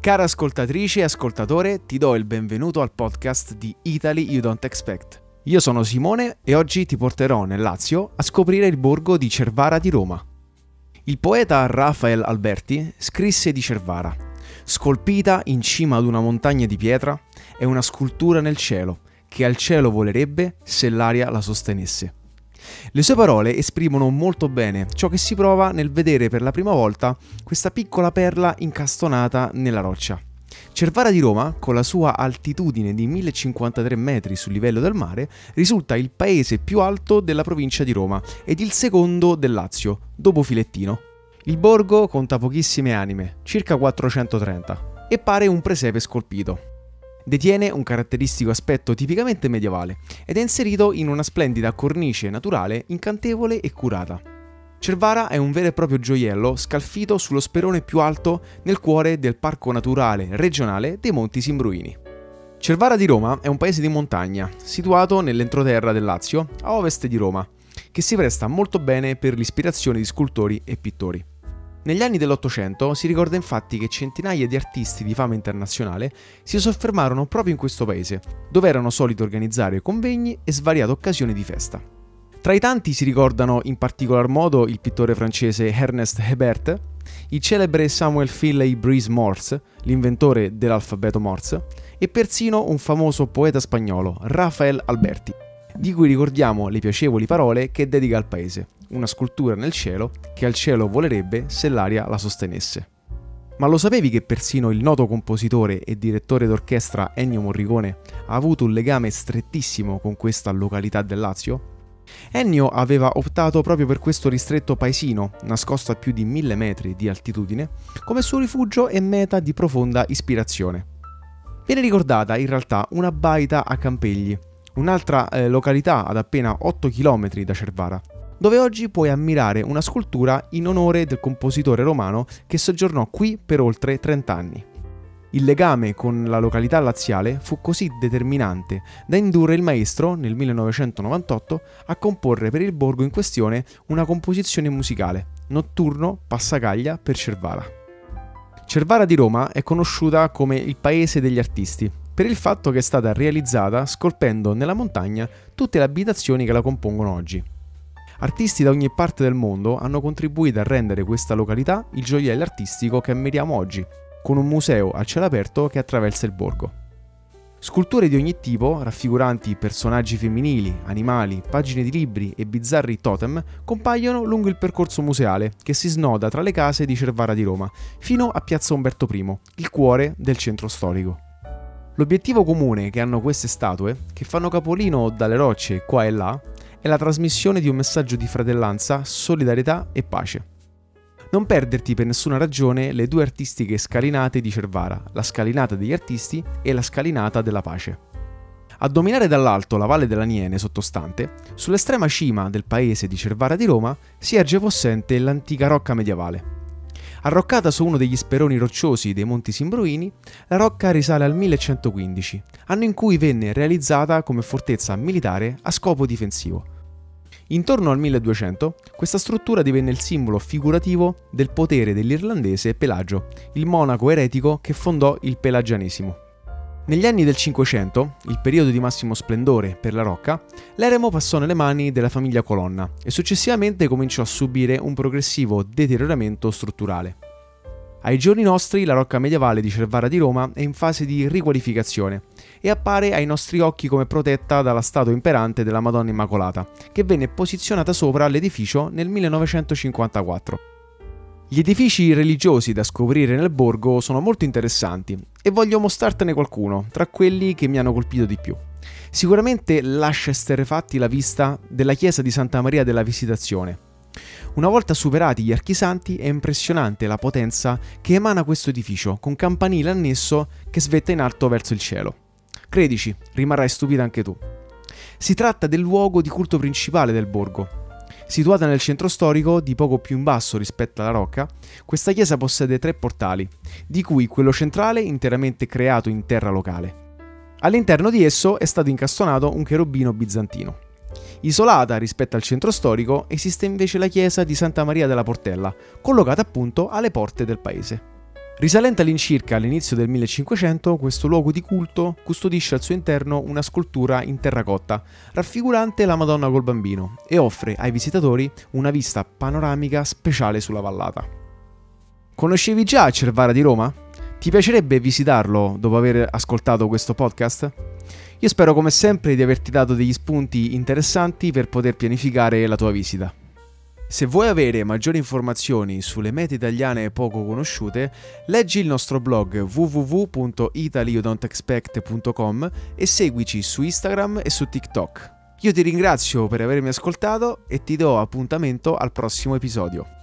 Cara ascoltatrice e ascoltatore, ti do il benvenuto al podcast di Italy You Don't Expect. Io sono Simone e oggi ti porterò nel Lazio a scoprire il borgo di Cervara di Roma. Il poeta Rafael Alberti scrisse di Cervara. Scolpita in cima ad una montagna di pietra, è una scultura nel cielo, che al cielo volerebbe se l'aria la sostenesse. Le sue parole esprimono molto bene ciò che si prova nel vedere per la prima volta questa piccola perla incastonata nella roccia. Cervara di Roma, con la sua altitudine di 1053 metri sul livello del mare, risulta il paese più alto della provincia di Roma ed il secondo del Lazio, dopo Filettino. Il borgo conta pochissime anime, circa 430, e pare un presepe scolpito. Detiene un caratteristico aspetto tipicamente medievale ed è inserito in una splendida cornice naturale incantevole e curata. Cervara è un vero e proprio gioiello scalfito sullo sperone più alto nel cuore del Parco Naturale Regionale dei Monti Simbruini. Cervara di Roma è un paese di montagna, situato nell'entroterra del Lazio, a ovest di Roma, che si presta molto bene per l'ispirazione di scultori e pittori. Negli anni dell'Ottocento si ricorda infatti che centinaia di artisti di fama internazionale si soffermarono proprio in questo paese, dove erano soliti organizzare convegni e svariate occasioni di festa. Tra i tanti si ricordano in particolar modo il pittore francese Ernest Hebert, il celebre Samuel Finlay Breeze Morse, l'inventore dell'alfabeto Morse, e persino un famoso poeta spagnolo, Rafael Alberti, di cui ricordiamo le piacevoli parole che dedica al paese una scultura nel cielo che al cielo volerebbe se l'aria la sostenesse. Ma lo sapevi che persino il noto compositore e direttore d'orchestra Ennio Morricone ha avuto un legame strettissimo con questa località del Lazio? Ennio aveva optato proprio per questo ristretto paesino, nascosto a più di mille metri di altitudine, come suo rifugio e meta di profonda ispirazione. Viene ricordata in realtà una baita a Campegli, un'altra eh, località ad appena 8 km da Cervara, dove oggi puoi ammirare una scultura in onore del compositore romano che soggiornò qui per oltre 30 anni. Il legame con la località laziale fu così determinante da indurre il maestro, nel 1998, a comporre per il borgo in questione una composizione musicale, notturno Passacaglia per Cervara. Cervara di Roma è conosciuta come il paese degli artisti, per il fatto che è stata realizzata scolpendo nella montagna tutte le abitazioni che la compongono oggi. Artisti da ogni parte del mondo hanno contribuito a rendere questa località il gioiello artistico che ammiriamo oggi, con un museo a cielo aperto che attraversa il borgo. Sculture di ogni tipo, raffiguranti personaggi femminili, animali, pagine di libri e bizzarri totem, compaiono lungo il percorso museale che si snoda tra le case di Cervara di Roma, fino a Piazza Umberto I, il cuore del centro storico. L'obiettivo comune che hanno queste statue, che fanno capolino dalle rocce qua e là, è la trasmissione di un messaggio di fratellanza, solidarietà e pace. Non perderti per nessuna ragione le due artistiche scalinate di Cervara, la scalinata degli artisti e la scalinata della pace. A dominare dall'alto la valle dell'Aniene sottostante, sull'estrema cima del paese di Cervara di Roma si erge possente l'antica rocca medievale. Arroccata su uno degli speroni rocciosi dei Monti Simbruini, la rocca risale al 1115, anno in cui venne realizzata come fortezza militare a scopo difensivo. Intorno al 1200, questa struttura divenne il simbolo figurativo del potere dell'irlandese Pelagio, il monaco eretico che fondò il pelagianesimo. Negli anni del Cinquecento, il periodo di massimo splendore per la rocca, l'eremo passò nelle mani della famiglia Colonna e successivamente cominciò a subire un progressivo deterioramento strutturale. Ai giorni nostri la rocca medievale di Cervara di Roma è in fase di riqualificazione e appare ai nostri occhi come protetta dalla statua imperante della Madonna Immacolata, che venne posizionata sopra l'edificio nel 1954. Gli edifici religiosi da scoprire nel borgo sono molto interessanti e voglio mostrartene qualcuno, tra quelli che mi hanno colpito di più. Sicuramente lascia esterrefatti la vista della chiesa di Santa Maria della Visitazione. Una volta superati gli archisanti è impressionante la potenza che emana questo edificio, con campanile annesso che svetta in alto verso il cielo. Credici, rimarrai stupita anche tu. Si tratta del luogo di culto principale del borgo, Situata nel centro storico, di poco più in basso rispetto alla rocca, questa chiesa possiede tre portali, di cui quello centrale interamente creato in terra locale. All'interno di esso è stato incastonato un cherubino bizantino. Isolata rispetto al centro storico esiste invece la chiesa di Santa Maria della Portella, collocata appunto alle porte del paese. Risalente all'incirca all'inizio del 1500, questo luogo di culto custodisce al suo interno una scultura in terracotta raffigurante la Madonna col bambino e offre ai visitatori una vista panoramica speciale sulla vallata. Conoscevi già Cervara di Roma? Ti piacerebbe visitarlo dopo aver ascoltato questo podcast? Io spero come sempre di averti dato degli spunti interessanti per poter pianificare la tua visita. Se vuoi avere maggiori informazioni sulle mete italiane poco conosciute, leggi il nostro blog www.italyoudontexpect.com e seguici su Instagram e su TikTok. Io ti ringrazio per avermi ascoltato e ti do appuntamento al prossimo episodio.